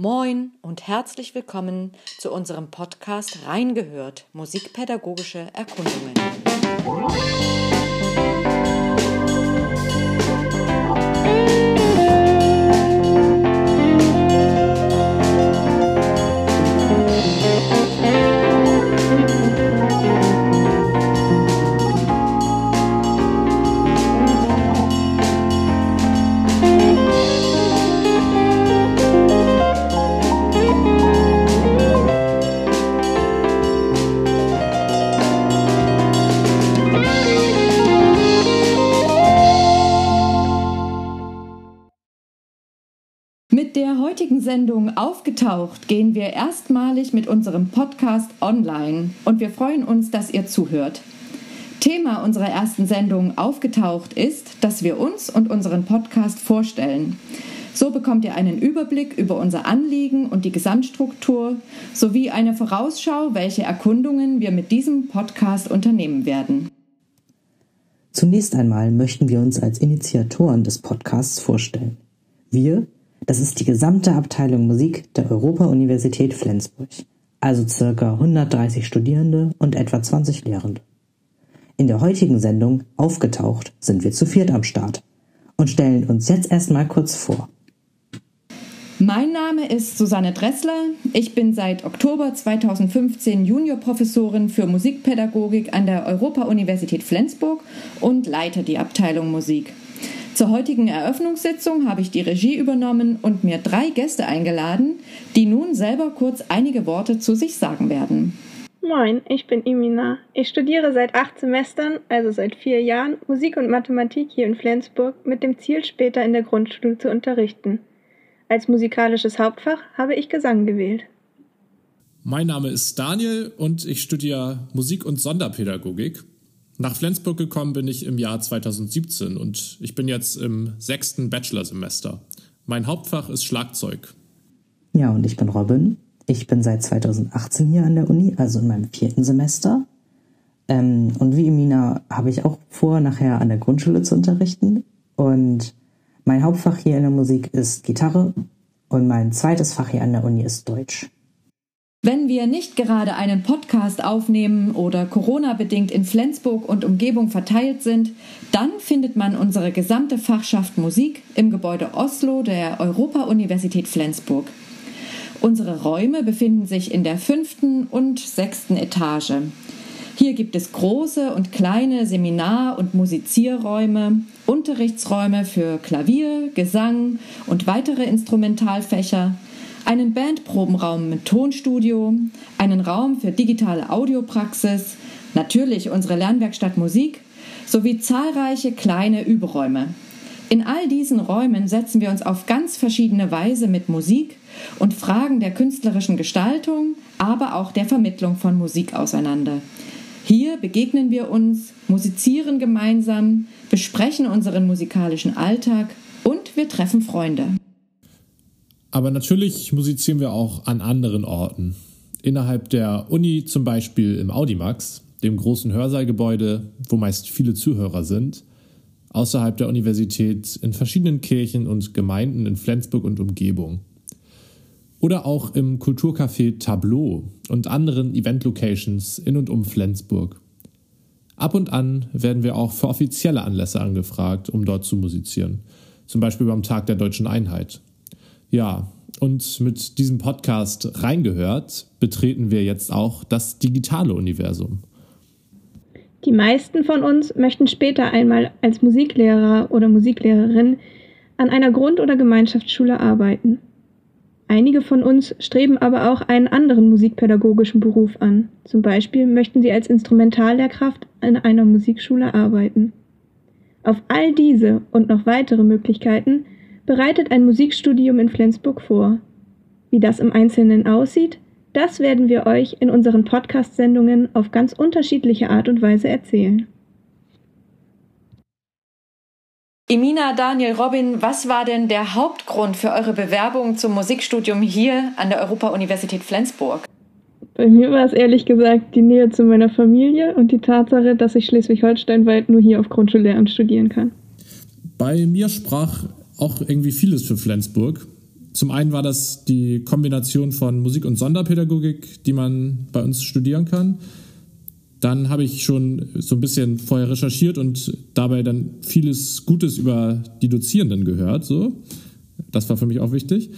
Moin und herzlich willkommen zu unserem Podcast Reingehört Musikpädagogische Erkundungen. Der heutigen Sendung Aufgetaucht gehen wir erstmalig mit unserem Podcast online und wir freuen uns, dass ihr zuhört. Thema unserer ersten Sendung Aufgetaucht ist, dass wir uns und unseren Podcast vorstellen. So bekommt ihr einen Überblick über unser Anliegen und die Gesamtstruktur sowie eine Vorausschau, welche Erkundungen wir mit diesem Podcast unternehmen werden. Zunächst einmal möchten wir uns als Initiatoren des Podcasts vorstellen. Wir das ist die gesamte Abteilung Musik der Europa-Universität Flensburg, also circa 130 Studierende und etwa 20 Lehrende. In der heutigen Sendung Aufgetaucht sind wir zu viert am Start und stellen uns jetzt erstmal kurz vor. Mein Name ist Susanne Dressler. Ich bin seit Oktober 2015 Juniorprofessorin für Musikpädagogik an der Europa-Universität Flensburg und leite die Abteilung Musik. Zur heutigen Eröffnungssitzung habe ich die Regie übernommen und mir drei Gäste eingeladen, die nun selber kurz einige Worte zu sich sagen werden. Moin, ich bin Imina. Ich studiere seit acht Semestern, also seit vier Jahren, Musik und Mathematik hier in Flensburg mit dem Ziel, später in der Grundschule zu unterrichten. Als musikalisches Hauptfach habe ich Gesang gewählt. Mein Name ist Daniel und ich studiere Musik und Sonderpädagogik nach Flensburg gekommen bin ich im Jahr 2017 und ich bin jetzt im sechsten Bachelorsemester. Mein Hauptfach ist Schlagzeug. Ja, und ich bin Robin. Ich bin seit 2018 hier an der Uni, also in meinem vierten Semester. Ähm, und wie Emina habe ich auch vor, nachher an der Grundschule zu unterrichten. Und mein Hauptfach hier in der Musik ist Gitarre und mein zweites Fach hier an der Uni ist Deutsch. Wenn wir nicht gerade einen Podcast aufnehmen oder Corona-bedingt in Flensburg und Umgebung verteilt sind, dann findet man unsere gesamte Fachschaft Musik im Gebäude Oslo der Europa-Universität Flensburg. Unsere Räume befinden sich in der fünften und sechsten Etage. Hier gibt es große und kleine Seminar- und Musizierräume, Unterrichtsräume für Klavier, Gesang und weitere Instrumentalfächer, einen Bandprobenraum mit Tonstudio, einen Raum für digitale Audiopraxis, natürlich unsere Lernwerkstatt Musik sowie zahlreiche kleine Überräume. In all diesen Räumen setzen wir uns auf ganz verschiedene Weise mit Musik und Fragen der künstlerischen Gestaltung, aber auch der Vermittlung von Musik auseinander. Hier begegnen wir uns, musizieren gemeinsam, besprechen unseren musikalischen Alltag und wir treffen Freunde. Aber natürlich musizieren wir auch an anderen Orten. Innerhalb der Uni zum Beispiel im Audimax, dem großen Hörsaalgebäude, wo meist viele Zuhörer sind. Außerhalb der Universität in verschiedenen Kirchen und Gemeinden in Flensburg und Umgebung. Oder auch im Kulturcafé Tableau und anderen Event-Locations in und um Flensburg. Ab und an werden wir auch für offizielle Anlässe angefragt, um dort zu musizieren. Zum Beispiel beim Tag der Deutschen Einheit. Ja, und mit diesem Podcast reingehört, betreten wir jetzt auch das digitale Universum. Die meisten von uns möchten später einmal als Musiklehrer oder Musiklehrerin an einer Grund- oder Gemeinschaftsschule arbeiten. Einige von uns streben aber auch einen anderen musikpädagogischen Beruf an. Zum Beispiel möchten sie als Instrumentallehrkraft an einer Musikschule arbeiten. Auf all diese und noch weitere Möglichkeiten bereitet ein Musikstudium in Flensburg vor. Wie das im Einzelnen aussieht, das werden wir euch in unseren Podcast-Sendungen auf ganz unterschiedliche Art und Weise erzählen. Emina, Daniel, Robin, was war denn der Hauptgrund für eure Bewerbung zum Musikstudium hier an der Europa-Universität Flensburg? Bei mir war es ehrlich gesagt die Nähe zu meiner Familie und die Tatsache, dass ich Schleswig-Holstein weit nur hier auf Grundschullehramt studieren kann. Bei mir sprach auch irgendwie vieles für Flensburg. zum einen war das die Kombination von Musik und Sonderpädagogik, die man bei uns studieren kann. Dann habe ich schon so ein bisschen vorher recherchiert und dabei dann vieles Gutes über die Dozierenden gehört. So. Das war für mich auch wichtig.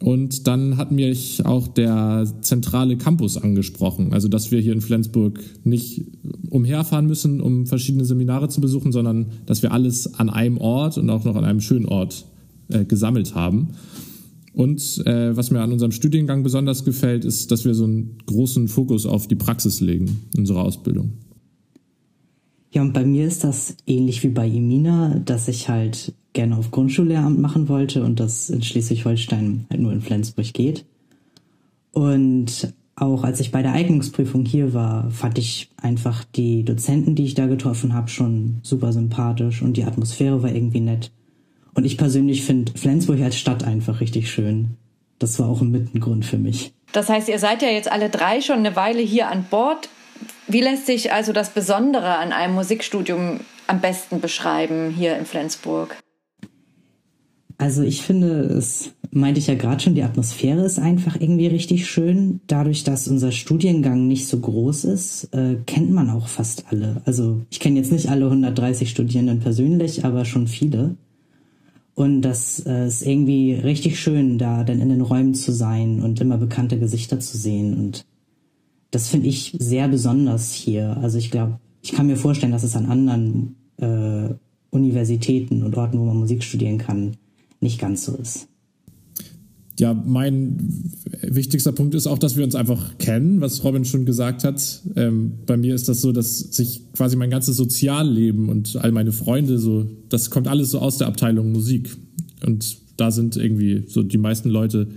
Und dann hat mich auch der zentrale Campus angesprochen. Also, dass wir hier in Flensburg nicht umherfahren müssen, um verschiedene Seminare zu besuchen, sondern dass wir alles an einem Ort und auch noch an einem schönen Ort äh, gesammelt haben. Und äh, was mir an unserem Studiengang besonders gefällt, ist, dass wir so einen großen Fokus auf die Praxis legen in unserer Ausbildung. Ja, und bei mir ist das ähnlich wie bei Emina, dass ich halt gerne auf Grundschullehramt machen wollte und das in Schleswig-Holstein halt nur in Flensburg geht. Und auch als ich bei der Eignungsprüfung hier war, fand ich einfach die Dozenten, die ich da getroffen habe, schon super sympathisch und die Atmosphäre war irgendwie nett. Und ich persönlich finde Flensburg als Stadt einfach richtig schön. Das war auch ein Mittengrund für mich. Das heißt, ihr seid ja jetzt alle drei schon eine Weile hier an Bord. Wie lässt sich also das Besondere an einem Musikstudium am besten beschreiben hier in Flensburg? Also ich finde, es meinte ich ja gerade schon, die Atmosphäre ist einfach irgendwie richtig schön. Dadurch, dass unser Studiengang nicht so groß ist, äh, kennt man auch fast alle. Also ich kenne jetzt nicht alle 130 Studierenden persönlich, aber schon viele. Und das äh, ist irgendwie richtig schön, da dann in den Räumen zu sein und immer bekannte Gesichter zu sehen. Und das finde ich sehr besonders hier. Also ich glaube, ich kann mir vorstellen, dass es an anderen äh, Universitäten und Orten, wo man Musik studieren kann, nicht ganz so ist. Ja, mein wichtigster Punkt ist auch, dass wir uns einfach kennen, was Robin schon gesagt hat. Ähm, bei mir ist das so, dass sich quasi mein ganzes Sozialleben und all meine Freunde so, das kommt alles so aus der Abteilung Musik. Und da sind irgendwie so die meisten Leute,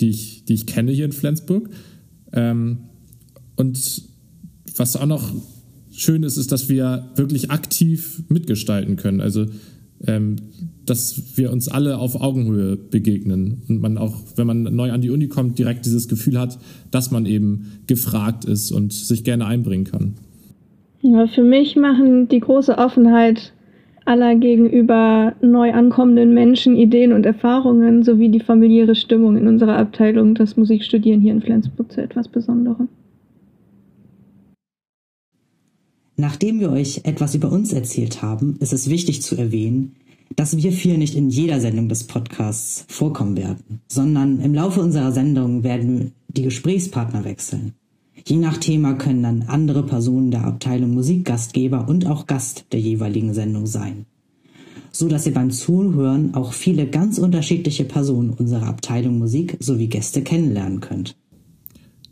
die ich, die ich kenne hier in Flensburg. Ähm, und was auch noch schön ist, ist, dass wir wirklich aktiv mitgestalten können. Also ähm, dass wir uns alle auf Augenhöhe begegnen und man auch, wenn man neu an die Uni kommt, direkt dieses Gefühl hat, dass man eben gefragt ist und sich gerne einbringen kann. Ja, für mich machen die große Offenheit aller gegenüber neu ankommenden Menschen, Ideen und Erfahrungen sowie die familiäre Stimmung in unserer Abteilung das Musikstudieren hier in Flensburg zu etwas Besonderem. Nachdem wir euch etwas über uns erzählt haben, ist es wichtig zu erwähnen, dass wir vier nicht in jeder Sendung des Podcasts vorkommen werden, sondern im Laufe unserer Sendung werden die Gesprächspartner wechseln. Je nach Thema können dann andere Personen der Abteilung Musikgastgeber und auch Gast der jeweiligen Sendung sein. So dass ihr beim Zuhören auch viele ganz unterschiedliche Personen unserer Abteilung Musik sowie Gäste kennenlernen könnt.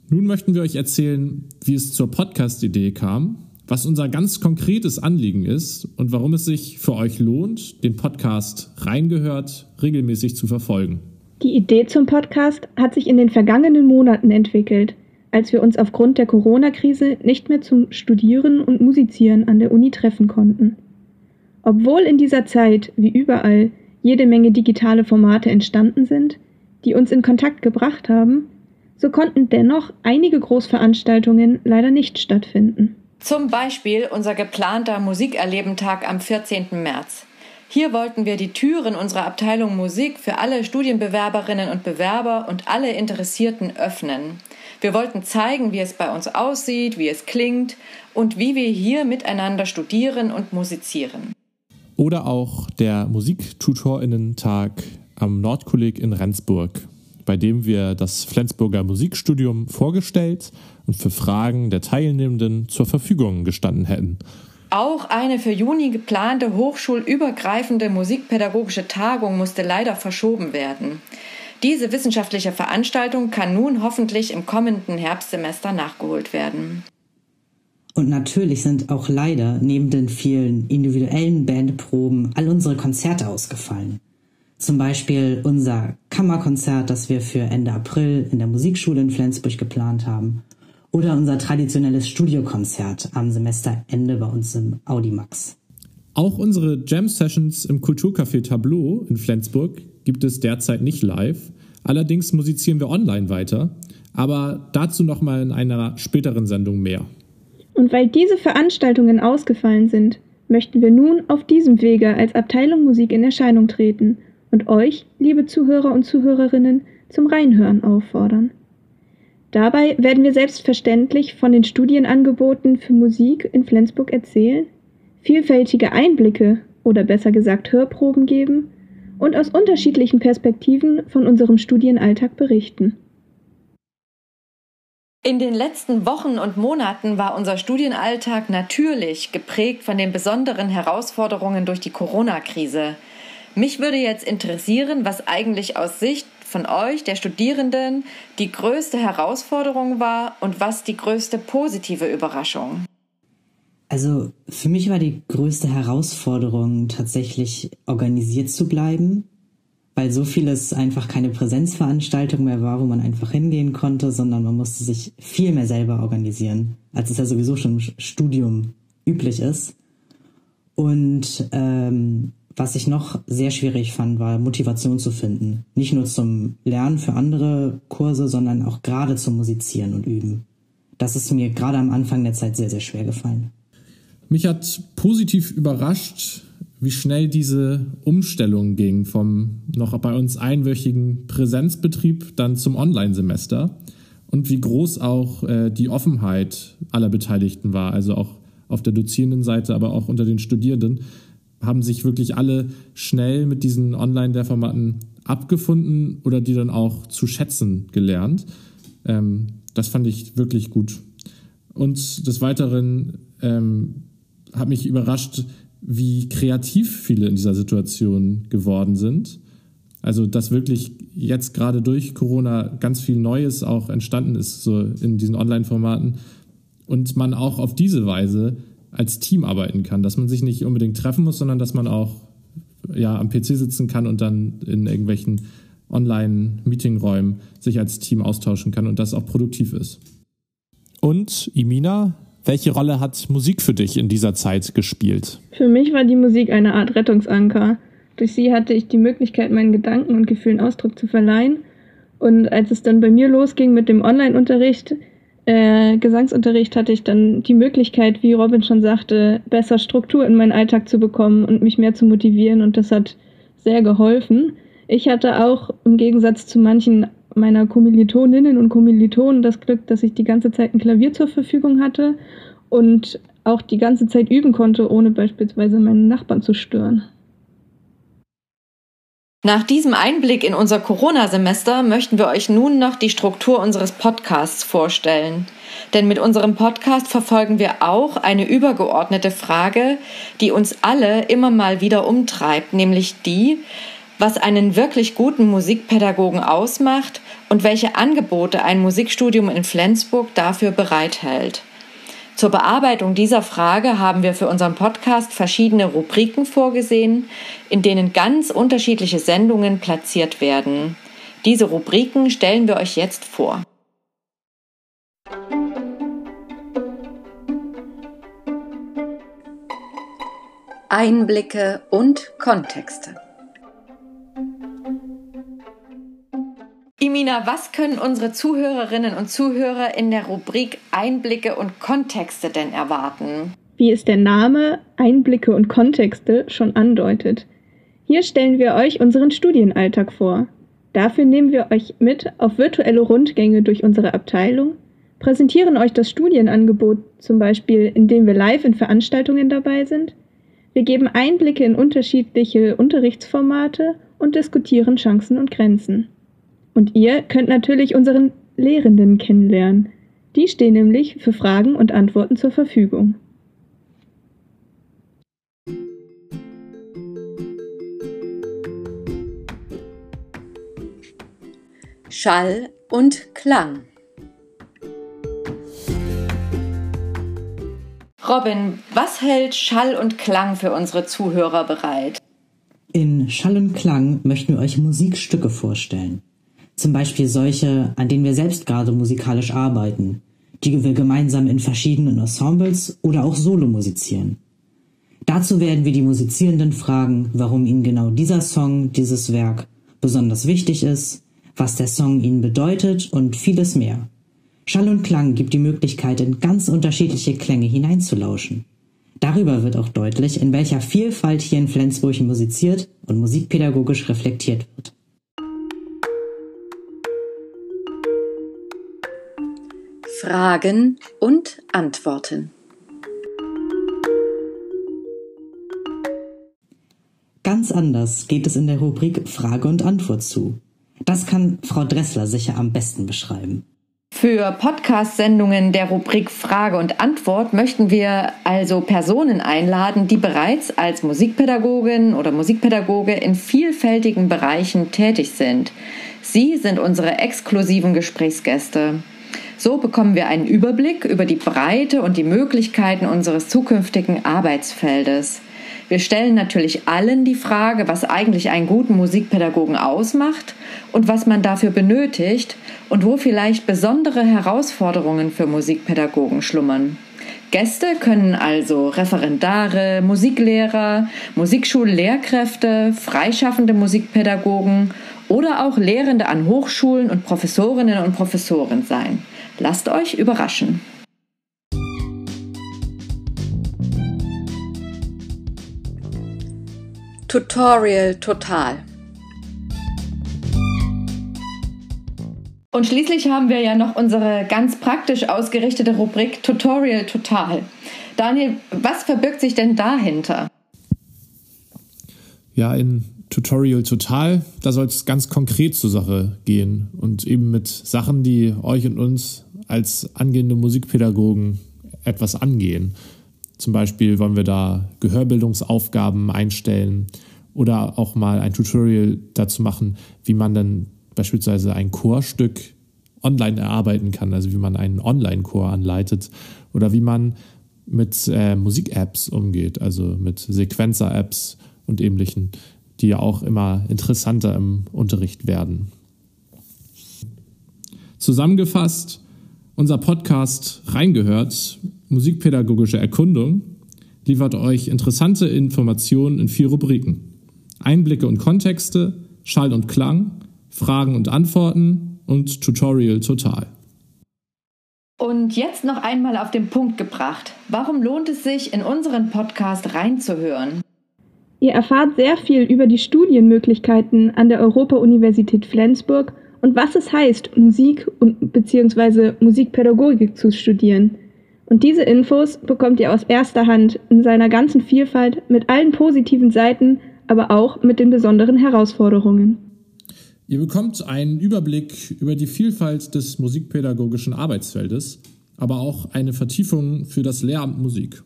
Nun möchten wir euch erzählen, wie es zur Podcast-Idee kam was unser ganz konkretes Anliegen ist und warum es sich für euch lohnt, den Podcast reingehört regelmäßig zu verfolgen. Die Idee zum Podcast hat sich in den vergangenen Monaten entwickelt, als wir uns aufgrund der Corona-Krise nicht mehr zum Studieren und Musizieren an der Uni treffen konnten. Obwohl in dieser Zeit, wie überall, jede Menge digitale Formate entstanden sind, die uns in Kontakt gebracht haben, so konnten dennoch einige Großveranstaltungen leider nicht stattfinden. Zum Beispiel unser geplanter Musikerlebentag am 14. März. Hier wollten wir die Türen unserer Abteilung Musik für alle Studienbewerberinnen und Bewerber und alle Interessierten öffnen. Wir wollten zeigen, wie es bei uns aussieht, wie es klingt und wie wir hier miteinander studieren und musizieren. Oder auch der Musiktutorinnen-Tag am Nordkolleg in Rendsburg, bei dem wir das Flensburger Musikstudium vorgestellt und für Fragen der Teilnehmenden zur Verfügung gestanden hätten. Auch eine für Juni geplante hochschulübergreifende musikpädagogische Tagung musste leider verschoben werden. Diese wissenschaftliche Veranstaltung kann nun hoffentlich im kommenden Herbstsemester nachgeholt werden. Und natürlich sind auch leider neben den vielen individuellen Bandproben all unsere Konzerte ausgefallen. Zum Beispiel unser Kammerkonzert, das wir für Ende April in der Musikschule in Flensburg geplant haben oder unser traditionelles Studiokonzert am Semesterende bei uns im Audimax. Auch unsere Jam-Sessions im Kulturcafé Tableau in Flensburg gibt es derzeit nicht live. Allerdings musizieren wir online weiter, aber dazu nochmal in einer späteren Sendung mehr. Und weil diese Veranstaltungen ausgefallen sind, möchten wir nun auf diesem Wege als Abteilung Musik in Erscheinung treten und euch, liebe Zuhörer und Zuhörerinnen, zum Reinhören auffordern. Dabei werden wir selbstverständlich von den Studienangeboten für Musik in Flensburg erzählen, vielfältige Einblicke oder besser gesagt Hörproben geben und aus unterschiedlichen Perspektiven von unserem Studienalltag berichten. In den letzten Wochen und Monaten war unser Studienalltag natürlich geprägt von den besonderen Herausforderungen durch die Corona-Krise. Mich würde jetzt interessieren, was eigentlich aus Sicht von euch, der Studierenden, die größte Herausforderung war und was die größte positive Überraschung. Also für mich war die größte Herausforderung tatsächlich organisiert zu bleiben weil so vieles einfach keine Präsenzveranstaltung mehr war, wo man einfach hingehen konnte, sondern man musste sich viel mehr selber organisieren, als es ja sowieso schon im Studium üblich ist. Und ähm, was ich noch sehr schwierig fand, war Motivation zu finden. Nicht nur zum Lernen für andere Kurse, sondern auch gerade zum Musizieren und Üben. Das ist mir gerade am Anfang der Zeit sehr, sehr schwer gefallen. Mich hat positiv überrascht, wie schnell diese Umstellung ging vom noch bei uns einwöchigen Präsenzbetrieb dann zum Online-Semester und wie groß auch äh, die Offenheit aller Beteiligten war, also auch auf der dozierenden Seite, aber auch unter den Studierenden, haben sich wirklich alle schnell mit diesen Online-Lehrformaten abgefunden oder die dann auch zu schätzen gelernt. Ähm, das fand ich wirklich gut. Und des Weiteren ähm, hat mich überrascht, wie kreativ viele in dieser Situation geworden sind. Also, dass wirklich jetzt gerade durch Corona ganz viel Neues auch entstanden ist, so in diesen Online-Formaten. Und man auch auf diese Weise als Team arbeiten kann, dass man sich nicht unbedingt treffen muss, sondern dass man auch ja, am PC sitzen kann und dann in irgendwelchen Online-Meetingräumen sich als Team austauschen kann und das auch produktiv ist. Und Imina, welche Rolle hat Musik für dich in dieser Zeit gespielt? Für mich war die Musik eine Art Rettungsanker. Durch sie hatte ich die Möglichkeit, meinen Gedanken und Gefühlen Ausdruck zu verleihen. Und als es dann bei mir losging mit dem Online-Unterricht, äh, Gesangsunterricht, hatte ich dann die Möglichkeit, wie Robin schon sagte, besser Struktur in meinen Alltag zu bekommen und mich mehr zu motivieren. Und das hat sehr geholfen. Ich hatte auch im Gegensatz zu manchen meiner Kommilitoninnen und Kommilitonen das Glück, dass ich die ganze Zeit ein Klavier zur Verfügung hatte und auch die ganze Zeit üben konnte, ohne beispielsweise meinen Nachbarn zu stören. Nach diesem Einblick in unser Corona-Semester möchten wir euch nun noch die Struktur unseres Podcasts vorstellen. Denn mit unserem Podcast verfolgen wir auch eine übergeordnete Frage, die uns alle immer mal wieder umtreibt, nämlich die, was einen wirklich guten Musikpädagogen ausmacht und welche Angebote ein Musikstudium in Flensburg dafür bereithält. Zur Bearbeitung dieser Frage haben wir für unseren Podcast verschiedene Rubriken vorgesehen, in denen ganz unterschiedliche Sendungen platziert werden. Diese Rubriken stellen wir euch jetzt vor. Einblicke und Kontexte. Imina, was können unsere Zuhörerinnen und Zuhörer in der Rubrik Einblicke und Kontexte denn erwarten? Wie es der Name Einblicke und Kontexte schon andeutet. Hier stellen wir euch unseren Studienalltag vor. Dafür nehmen wir euch mit auf virtuelle Rundgänge durch unsere Abteilung, präsentieren euch das Studienangebot zum Beispiel, indem wir live in Veranstaltungen dabei sind. Wir geben Einblicke in unterschiedliche Unterrichtsformate und diskutieren Chancen und Grenzen. Und ihr könnt natürlich unseren Lehrenden kennenlernen. Die stehen nämlich für Fragen und Antworten zur Verfügung. Schall und Klang. Robin, was hält Schall und Klang für unsere Zuhörer bereit? In Schall und Klang möchten wir euch Musikstücke vorstellen. Zum Beispiel solche, an denen wir selbst gerade musikalisch arbeiten, die wir gemeinsam in verschiedenen Ensembles oder auch solo musizieren. Dazu werden wir die Musizierenden fragen, warum ihnen genau dieser Song, dieses Werk besonders wichtig ist, was der Song ihnen bedeutet und vieles mehr. Schall und Klang gibt die Möglichkeit, in ganz unterschiedliche Klänge hineinzulauschen. Darüber wird auch deutlich, in welcher Vielfalt hier in Flensburg musiziert und musikpädagogisch reflektiert wird. Fragen und Antworten. Ganz anders geht es in der Rubrik Frage und Antwort zu. Das kann Frau Dressler sicher am besten beschreiben. Für Podcast-Sendungen der Rubrik Frage und Antwort möchten wir also Personen einladen, die bereits als Musikpädagogin oder Musikpädagoge in vielfältigen Bereichen tätig sind. Sie sind unsere exklusiven Gesprächsgäste. So bekommen wir einen Überblick über die Breite und die Möglichkeiten unseres zukünftigen Arbeitsfeldes. Wir stellen natürlich allen die Frage, was eigentlich einen guten Musikpädagogen ausmacht und was man dafür benötigt und wo vielleicht besondere Herausforderungen für Musikpädagogen schlummern. Gäste können also Referendare, Musiklehrer, Musikschullehrkräfte, freischaffende Musikpädagogen oder auch Lehrende an Hochschulen und Professorinnen und Professoren sein. Lasst euch überraschen. Tutorial Total. Und schließlich haben wir ja noch unsere ganz praktisch ausgerichtete Rubrik Tutorial Total. Daniel, was verbirgt sich denn dahinter? Ja, in Tutorial Total, da soll es ganz konkret zur Sache gehen und eben mit Sachen, die euch und uns als angehende Musikpädagogen etwas angehen. Zum Beispiel wollen wir da Gehörbildungsaufgaben einstellen oder auch mal ein Tutorial dazu machen, wie man dann beispielsweise ein Chorstück online erarbeiten kann, also wie man einen Online-Chor anleitet oder wie man mit äh, Musik-Apps umgeht, also mit Sequencer-Apps und ähnlichen, die ja auch immer interessanter im Unterricht werden. Zusammengefasst, unser Podcast Reingehört, musikpädagogische Erkundung, liefert euch interessante Informationen in vier Rubriken. Einblicke und Kontexte, Schall und Klang, Fragen und Antworten und Tutorial Total. Und jetzt noch einmal auf den Punkt gebracht. Warum lohnt es sich, in unseren Podcast reinzuhören? Ihr erfahrt sehr viel über die Studienmöglichkeiten an der Europa-Universität Flensburg und was es heißt, Musik bzw. Musikpädagogik zu studieren. Und diese Infos bekommt ihr aus erster Hand in seiner ganzen Vielfalt mit allen positiven Seiten, aber auch mit den besonderen Herausforderungen. Ihr bekommt einen Überblick über die Vielfalt des musikpädagogischen Arbeitsfeldes, aber auch eine Vertiefung für das Lehramt Musik.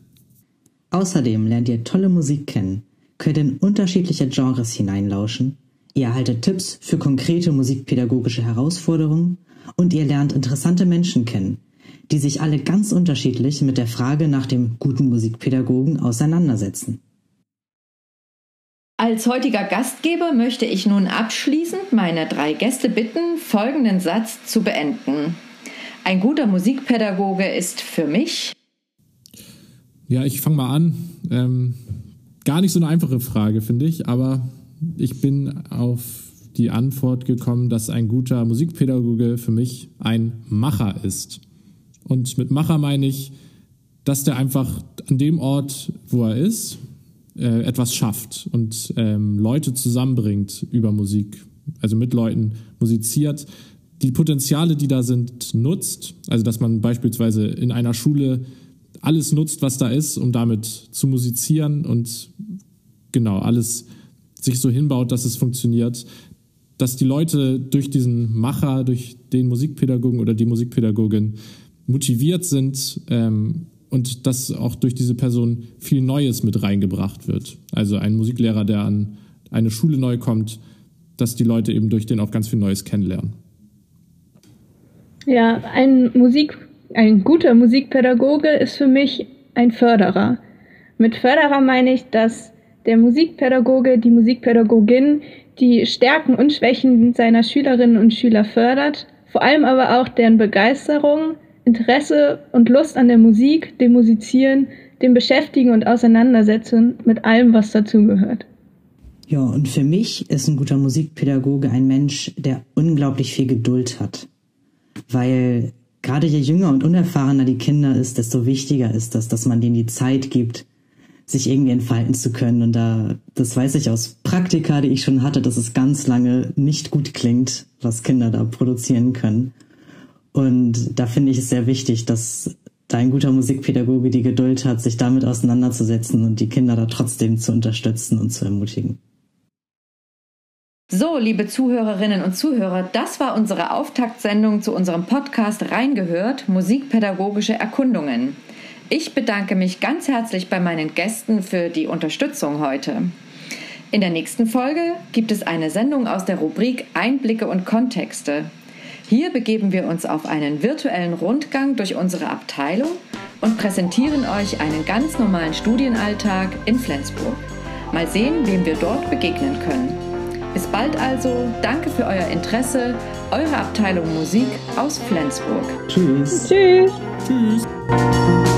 Außerdem lernt ihr tolle Musik kennen, könnt in unterschiedliche Genres hineinlauschen Ihr erhaltet Tipps für konkrete musikpädagogische Herausforderungen und ihr lernt interessante Menschen kennen, die sich alle ganz unterschiedlich mit der Frage nach dem guten Musikpädagogen auseinandersetzen. Als heutiger Gastgeber möchte ich nun abschließend meine drei Gäste bitten, folgenden Satz zu beenden. Ein guter Musikpädagoge ist für mich. Ja, ich fange mal an. Ähm, gar nicht so eine einfache Frage, finde ich, aber ich bin auf die Antwort gekommen, dass ein guter Musikpädagoge für mich ein Macher ist. Und mit Macher meine ich, dass der einfach an dem Ort, wo er ist, äh, etwas schafft und ähm, Leute zusammenbringt über Musik, also mit Leuten musiziert, die Potenziale, die da sind, nutzt. Also dass man beispielsweise in einer Schule alles nutzt, was da ist, um damit zu musizieren und genau alles sich so hinbaut, dass es funktioniert, dass die Leute durch diesen Macher, durch den Musikpädagogen oder die Musikpädagogin motiviert sind ähm, und dass auch durch diese Person viel Neues mit reingebracht wird. Also ein Musiklehrer, der an eine Schule neu kommt, dass die Leute eben durch den auch ganz viel Neues kennenlernen. Ja, ein Musik, ein guter Musikpädagoge ist für mich ein Förderer. Mit Förderer meine ich, dass der Musikpädagoge, die Musikpädagogin die Stärken und Schwächen seiner Schülerinnen und Schüler fördert, vor allem aber auch deren Begeisterung, Interesse und Lust an der Musik, dem Musizieren, dem Beschäftigen und Auseinandersetzen mit allem, was dazugehört. Ja, und für mich ist ein guter Musikpädagoge ein Mensch, der unglaublich viel Geduld hat. Weil gerade je jünger und unerfahrener die Kinder ist, desto wichtiger ist das, dass man denen die Zeit gibt, sich irgendwie entfalten zu können. Und da, das weiß ich aus Praktika, die ich schon hatte, dass es ganz lange nicht gut klingt, was Kinder da produzieren können. Und da finde ich es sehr wichtig, dass da ein guter Musikpädagoge die Geduld hat, sich damit auseinanderzusetzen und die Kinder da trotzdem zu unterstützen und zu ermutigen. So, liebe Zuhörerinnen und Zuhörer, das war unsere Auftaktsendung zu unserem Podcast Reingehört, musikpädagogische Erkundungen. Ich bedanke mich ganz herzlich bei meinen Gästen für die Unterstützung heute. In der nächsten Folge gibt es eine Sendung aus der Rubrik Einblicke und Kontexte. Hier begeben wir uns auf einen virtuellen Rundgang durch unsere Abteilung und präsentieren euch einen ganz normalen Studienalltag in Flensburg. Mal sehen, wem wir dort begegnen können. Bis bald also, danke für euer Interesse, eure Abteilung Musik aus Flensburg. Tschüss. Tschüss. Tschüss.